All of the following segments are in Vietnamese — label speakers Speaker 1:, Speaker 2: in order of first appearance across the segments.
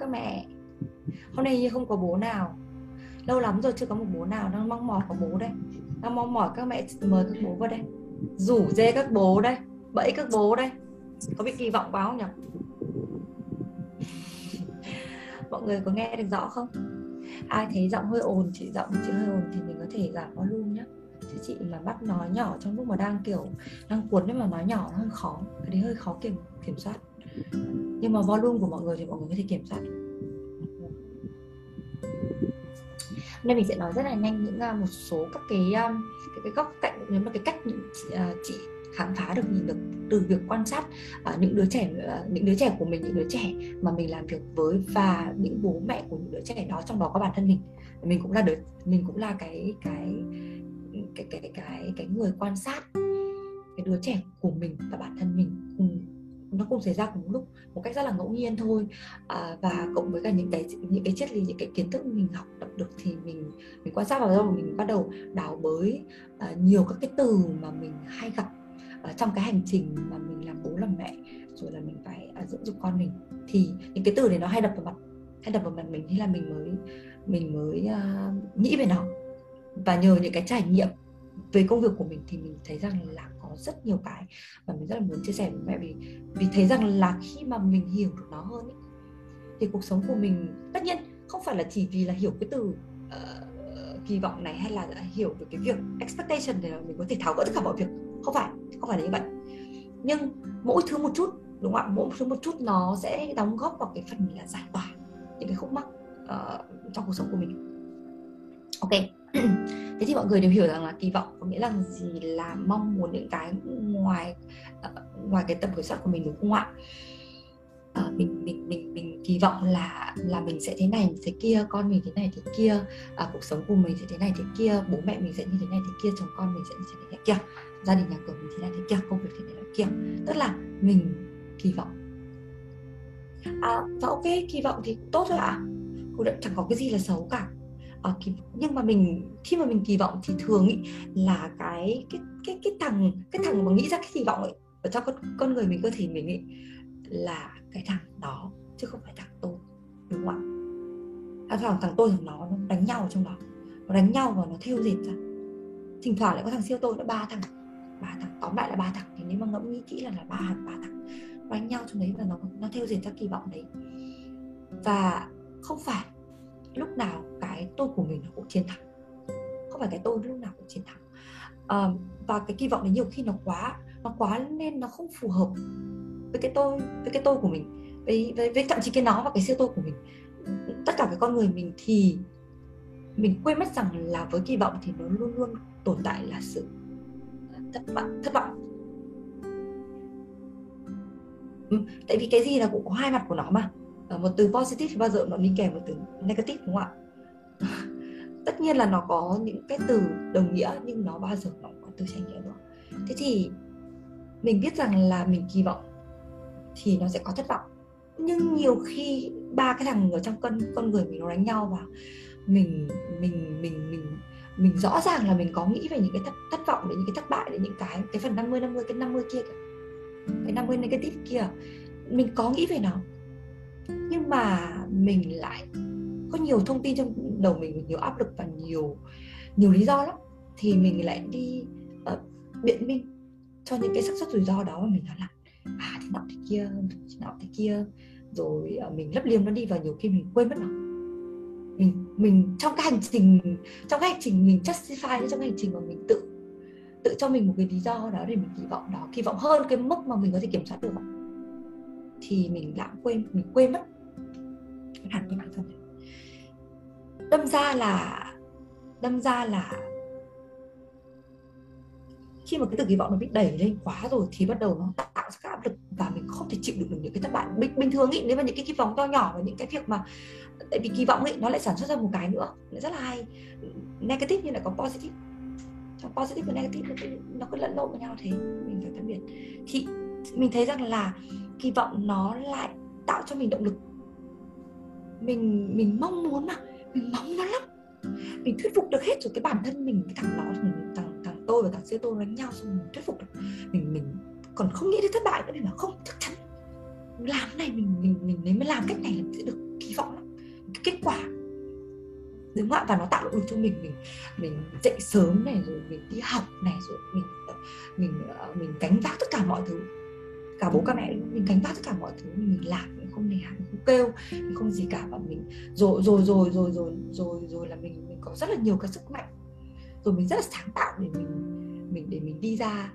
Speaker 1: các mẹ. Hôm nay như không có bố nào. Lâu lắm rồi chưa có một bố nào. Đang mong mỏi có bố đây. Đang mong mỏi các mẹ mời các bố vào đây. Rủ dê các bố đây. Bẫy các bố đây. Có bị kỳ vọng quá không nhỉ? Mọi người có nghe được rõ không? Ai thấy giọng hơi ồn chị giọng chị hơi ồn thì mình có thể giảm volume nhé chứ chị mà bắt nói nhỏ trong lúc mà đang kiểu, đang cuốn nhưng mà nói nhỏ nó hơi khó. Cái đấy hơi khó kiểm kiểm soát nhưng mà volume của mọi người thì mọi người có thể kiểm soát. Nên mình sẽ nói rất là nhanh những à, một số các cái à, cái, cái góc cạnh nếu mà cái cách những à, chị khám phá được nhìn được từ việc quan sát uh, những đứa trẻ uh, những đứa trẻ của mình những đứa trẻ mà mình làm việc với và những bố mẹ của những đứa trẻ đó trong đó có bản thân mình. Mình cũng là đứa mình cũng là cái cái cái cái cái cái, cái người quan sát cái đứa trẻ của mình và bản thân mình nó cùng xảy ra cùng lúc một cách rất là ngẫu nhiên thôi. À, và cộng với cả những cái những cái triết lý những cái kiến thức mình học đọc được thì mình mình quan sát vào đâu mình bắt đầu đào bới à, nhiều các cái từ mà mình hay gặp à, trong cái hành trình mà mình làm bố làm mẹ rồi là mình phải à, dưỡng dục con mình. Thì những cái từ này nó hay đập vào mặt hay đập vào mặt mình thế là mình mới mình mới uh, nghĩ về nó. Và nhờ những cái trải nghiệm về công việc của mình thì mình thấy rằng là rất nhiều cái và mình rất là muốn chia sẻ với mẹ vì vì thấy rằng là khi mà mình hiểu được nó hơn ý, thì cuộc sống của mình tất nhiên không phải là chỉ vì là hiểu cái từ uh, kỳ vọng này hay là hiểu được cái việc expectation để mình có thể tháo gỡ tất cả mọi việc. Không phải không phải là như vậy. Nhưng mỗi thứ một chút đúng không ạ? Mỗi thứ một chút nó sẽ đóng góp vào cái phần là giải tỏa những cái khúc mắc uh, trong cuộc sống của mình. Ok. thế thì mọi người đều hiểu rằng là kỳ vọng có nghĩa là gì? Là mong muốn những cái ngoài ờ, ngoài cái tầm kiểm soát của mình đúng không ạ? À, mình mình mình mình kỳ vọng là là mình sẽ thế này thế kia con mình thế này thế kia à, cuộc sống của mình sẽ thế này thế kia bố mẹ mình sẽ như thế này thế kia chồng con mình sẽ như thế này thế kia gia đình nhà cửa mình thế này thế kia công việc thế này thế kia. Tức là mình kỳ vọng. À và ok kỳ vọng thì tốt thôi ạ. À? chẳng có cái gì là xấu cả à, nhưng mà mình khi mà mình kỳ vọng thì thường ý, là cái cái cái cái thằng cái thằng mà nghĩ ra cái kỳ vọng ấy ở trong con con người mình cơ thể mình ấy là cái thằng đó chứ không phải thằng tôi đúng không ạ? À, thằng thằng tôi thằng nó nó đánh nhau ở trong đó nó đánh nhau và nó thiêu dệt ra. Thỉnh thoảng lại có thằng siêu tôi nó ba thằng ba thằng tóm lại là ba thằng thì nếu mà ngẫm nghĩ kỹ là là ba ba thằng đánh nhau trong đấy và nó nó theo dệt ra kỳ vọng đấy. Và không phải lúc nào cái tôi của mình nó cũng chiến thắng. Không phải cái tôi lúc nào cũng chiến thắng. À, và cái kỳ vọng đấy nhiều khi nó quá nó quá nên nó không phù hợp với cái tôi với cái tôi của mình với, với, với thậm chí cái nó và cái siêu tôi của mình. Tất cả cái con người mình thì mình quên mất rằng là với kỳ vọng thì nó luôn luôn tồn tại là sự thất vọng thất vọng. Ừ, tại vì cái gì là cũng có hai mặt của nó mà. Ờ, một từ positive thì bao giờ nó đi kèm một từ negative đúng không ạ? Tất nhiên là nó có những cái từ đồng nghĩa nhưng nó bao giờ nó có từ trải nghiệm nữa thế thì mình biết rằng là mình kỳ vọng thì nó sẽ có thất vọng. Nhưng nhiều khi ba cái thằng ở trong cân con người mình nó đánh nhau và mình mình mình mình mình rõ ràng là mình có nghĩ về những cái thất, thất vọng đến những cái thất bại đến những cái cái phần 50 50 cái 50 kia kìa. Cái 50 negative kia. Mình có nghĩ về nó. Nhưng mà mình lại có nhiều thông tin trong đầu mình nhiều áp lực và nhiều nhiều lý do lắm thì mình lại đi uh, biện minh cho những cái xác suất rủi ro đó mà mình nói là à thế nọ thế kia thế nọ thế kia. Rồi uh, mình lấp liếm nó đi và nhiều khi mình quên mất nó. Mình mình trong cái hành trình trong cái hành trình mình justify trong cái hành trình mà mình tự tự cho mình một cái lý do đó để mình kỳ vọng đó kỳ vọng hơn cái mức mà mình có thể kiểm soát được. Thì mình lãng quên mình quên mất. Hẳn cái bản thân này đâm ra là đâm ra là khi mà cái từ kỳ vọng nó bị đẩy lên quá rồi thì bắt đầu nó tạo ra các áp lực và mình không thể chịu được những cái thất bại. Bình, bình thường ý nếu mà những cái kỳ vọng to nhỏ và những cái việc mà tại vì kỳ vọng ý nó lại sản xuất ra một cái nữa nó rất là hay. Negative nhưng lại có positive. Trong positive và negative nó cứ lẫn lộn với nhau thế mình phải phân biệt. Thì mình thấy rằng là kỳ vọng nó lại tạo cho mình động lực. Mình mình mong muốn mà mình mong nó lắm. Mình thuyết phục được hết rồi, cái bản thân mình, cái thằng đó, thằng thằng tôi và thằng xe tôi đánh nhau xong mình thuyết phục được. Mình mình còn không nghĩ đến thất bại nữa mình bảo, không, chắc chắn làm này mình mình mình nếu mà làm cách này là sẽ được kỳ vọng cái kết quả đúng không ạ? Và nó tạo động lực cho mình mình mình dậy sớm này, rồi mình đi học này, rồi mình ờ, mình ờ, mình gánh vác tất cả mọi thứ cả bố cả mẹ mình gánh vác tất cả mọi thứ mình làm mình không nề hà mình không kêu mình không gì cả và mình rồi rồi rồi rồi rồi rồi rồi là mình mình có rất là nhiều cái sức mạnh. Rồi mình rất là sáng tạo để mình mình để mình đi ra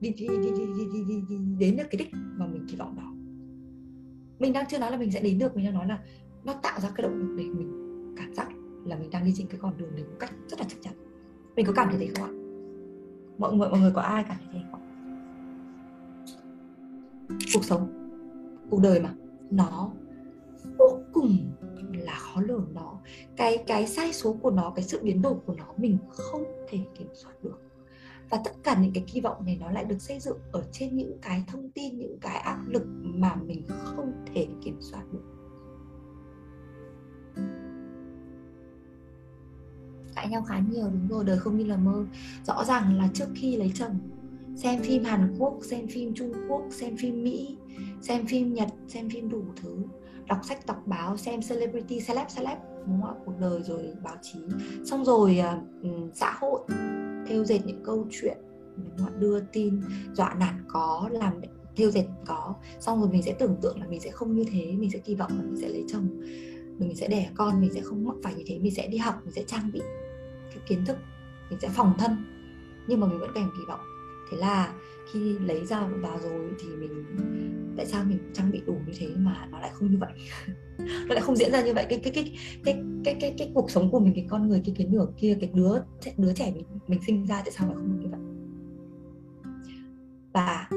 Speaker 1: đi đi đi đi đi, đi, đi, đi đến được cái đích mà mình kỳ vọng đó. Mình đang chưa nói là mình sẽ đến được mình đang nói là nó tạo ra cái động lực để mình cảm giác là mình đang đi trên cái con đường này một cách rất là chắc chắn. Mình có cảm thấy thế không ạ? Mọi người mọi người có ai cảm thấy thế không? Cuộc sống, cuộc đời mà. Nó vô cùng là khó lường, nó, cái cái sai số của nó, cái sự biến đổi của nó mình không thể kiểm soát được. Và tất cả những cái kỳ vọng này nó lại được xây dựng ở trên những cái thông tin, những cái áp lực mà mình không thể kiểm soát được. Cãi nhau khá nhiều, đúng rồi, đời không như là mơ. Rõ ràng là trước khi lấy chồng xem phim Hàn Quốc, xem phim Trung Quốc, xem phim Mỹ, xem phim Nhật, xem phim đủ thứ, đọc sách đọc báo, xem celebrity, celeb, celeb đúng không ạ? Cuộc đời rồi báo chí, xong rồi uh, xã hội. Theo dệt những câu chuyện đúng không? đưa tin dọa nạt có làm theo dệt có. Xong rồi mình sẽ tưởng tượng là mình sẽ không như thế mình sẽ kỳ vọng là mình sẽ lấy chồng. Mình sẽ đẻ con mình sẽ không mắc phải như thế mình sẽ đi học mình sẽ trang bị cái kiến thức mình sẽ phòng thân. Nhưng mà mình vẫn kèm kỳ vọng thế là khi lấy ra vào rồi thì mình tại sao mình trang bị đủ như thế mà nó lại không như vậy? Nó lại không diễn ra như vậy. Cái cái cái cái cái cái, cái cuộc sống của mình cái con người cái cái nửa kia cái đứa đứa trẻ mình mình sinh ra tại sao lại không như vậy? Và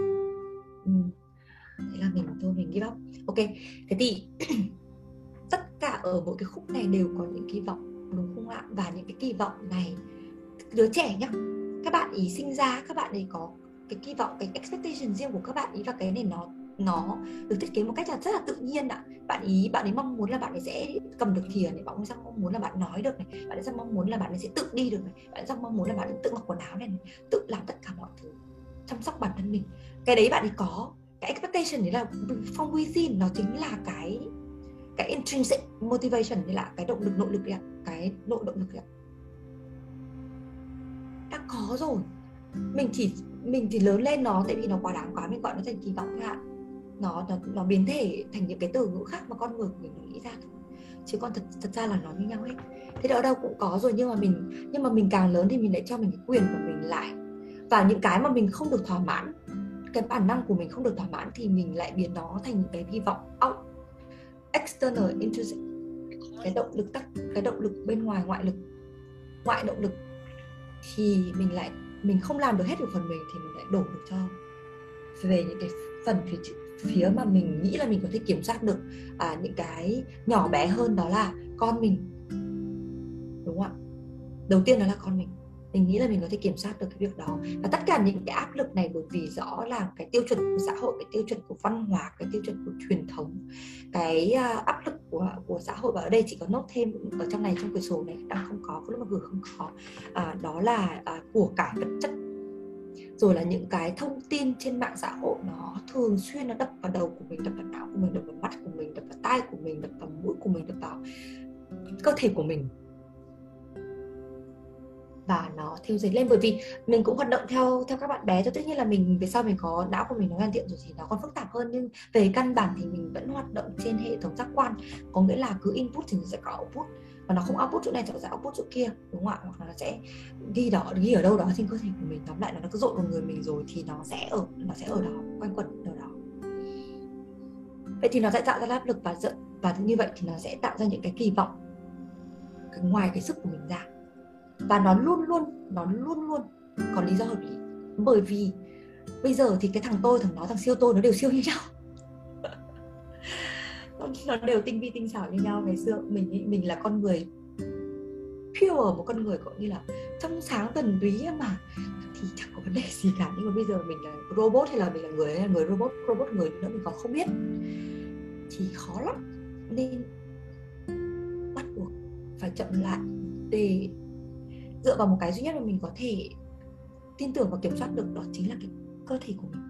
Speaker 1: thế là mình thôi mình give up. Ok thế thì tất cả ở mỗi cái khúc này đều có những kỳ vọng đúng không ạ? Và những cái kỳ vọng này đứa trẻ nhá các bạn ý sinh ra các bạn ấy có cái kỳ vọng cái expectation riêng của các bạn ý và cái này nó nó được thiết kế một cách là rất là tự nhiên ạ. Bạn ý bạn ấy mong muốn là bạn ấy sẽ cầm được thìa này bạn ấy mong muốn là bạn nói được này bạn ấy rất mong muốn là bạn ấy sẽ tự đi được này bạn ấy rất mong muốn là bạn ấy tự mặc quần áo này, này tự làm tất cả mọi thứ chăm sóc bản thân mình. Cái đấy bạn ấy có. Cái expectation đấy là from within nó chính là cái cái intrinsic motivation như là cái động lực nội lực đấy ạ. Cái nội động lực đấy ạ đã có rồi. Mình chỉ mình chỉ lớn lên nó tại vì nó quá đáng quá, mình gọi nó thành kỳ vọng thôi ạ. Nó nó nó biến thể thành những cái từ ngữ khác mà con người của mình nghĩ ra thôi. Chứ còn thật thật ra là nó như nhau hết. Thế đó đâu cũng có rồi nhưng mà mình, nhưng mà mình càng lớn thì mình lại cho mình cái quyền của mình lại. Và những cái mà mình không được thỏa mãn, cái bản năng của mình không được thỏa mãn thì mình lại biến nó thành những cái hy vọng out, external intrinsic. Cái động lực tắc, cái động lực bên ngoài, ngoại lực, ngoại động lực thì mình lại mình không làm được hết được phần mình thì mình lại đổ được cho. Về những cái phần phía phía mà mình nghĩ là mình có thể kiểm soát được à, những cái nhỏ bé hơn đó là con mình. Đúng không ạ? Đầu tiên đó là con mình mình nghĩ là mình có thể kiểm soát được cái việc đó. Và tất cả những cái áp lực này bởi vì rõ là cái tiêu chuẩn của xã hội cái tiêu chuẩn của văn hóa cái tiêu chuẩn của truyền thống cái uh, áp lực của của xã hội. Và ở đây chỉ có nốt thêm ở trong này trong quyển sổ này đang không có lúc mà gửi không có. À, đó là à, của cải vật chất. Rồi là những cái thông tin trên mạng xã hội nó thường xuyên nó đập vào đầu của mình đập vào não của mình đập vào mắt của mình đập vào tai của mình đập vào mũi của mình đập vào cơ thể của mình và nó thiêu dệt lên. Bởi vì mình cũng hoạt động theo theo các bạn bé cho tất nhiên là mình, về sau mình có, não của mình nó hoàn thiện rồi thì nó còn phức tạp hơn. Nhưng về căn bản thì mình vẫn hoạt động trên hệ thống giác quan. Có nghĩa là cứ input thì nó sẽ có output. Và nó không output chỗ này thì nó sẽ output chỗ kia, đúng không ạ? Hoặc là nó sẽ ghi đó, ghi ở đâu đó trên cơ thể của mình. Tóm lại là nó cứ dội vào người mình rồi thì nó sẽ ở, nó sẽ ở đó, quanh quẩn ở đó. Vậy thì nó sẽ tạo ra áp lực và giận. Và như vậy thì nó sẽ tạo ra những cái kỳ vọng ngoài cái sức của mình ra và nó luôn luôn, nó luôn luôn có lý do hợp lý. Bởi vì bây giờ thì cái thằng tôi, thằng nó thằng siêu tôi nó đều siêu như nhau. Nó đều tinh vi tinh xảo như nhau. Ngày xưa mình mình là con người pure, một con người gọi như là trong sáng tần túy mà. Thì chẳng có vấn đề gì cả. Nhưng mà bây giờ mình là robot hay là mình là người hay là người robot robot người nữa mình còn không biết. Thì khó lắm. Nên bắt buộc phải chậm lại để dựa vào một cái duy nhất mà mình có thể tin tưởng và kiểm soát được đó chính là cái cơ thể của mình.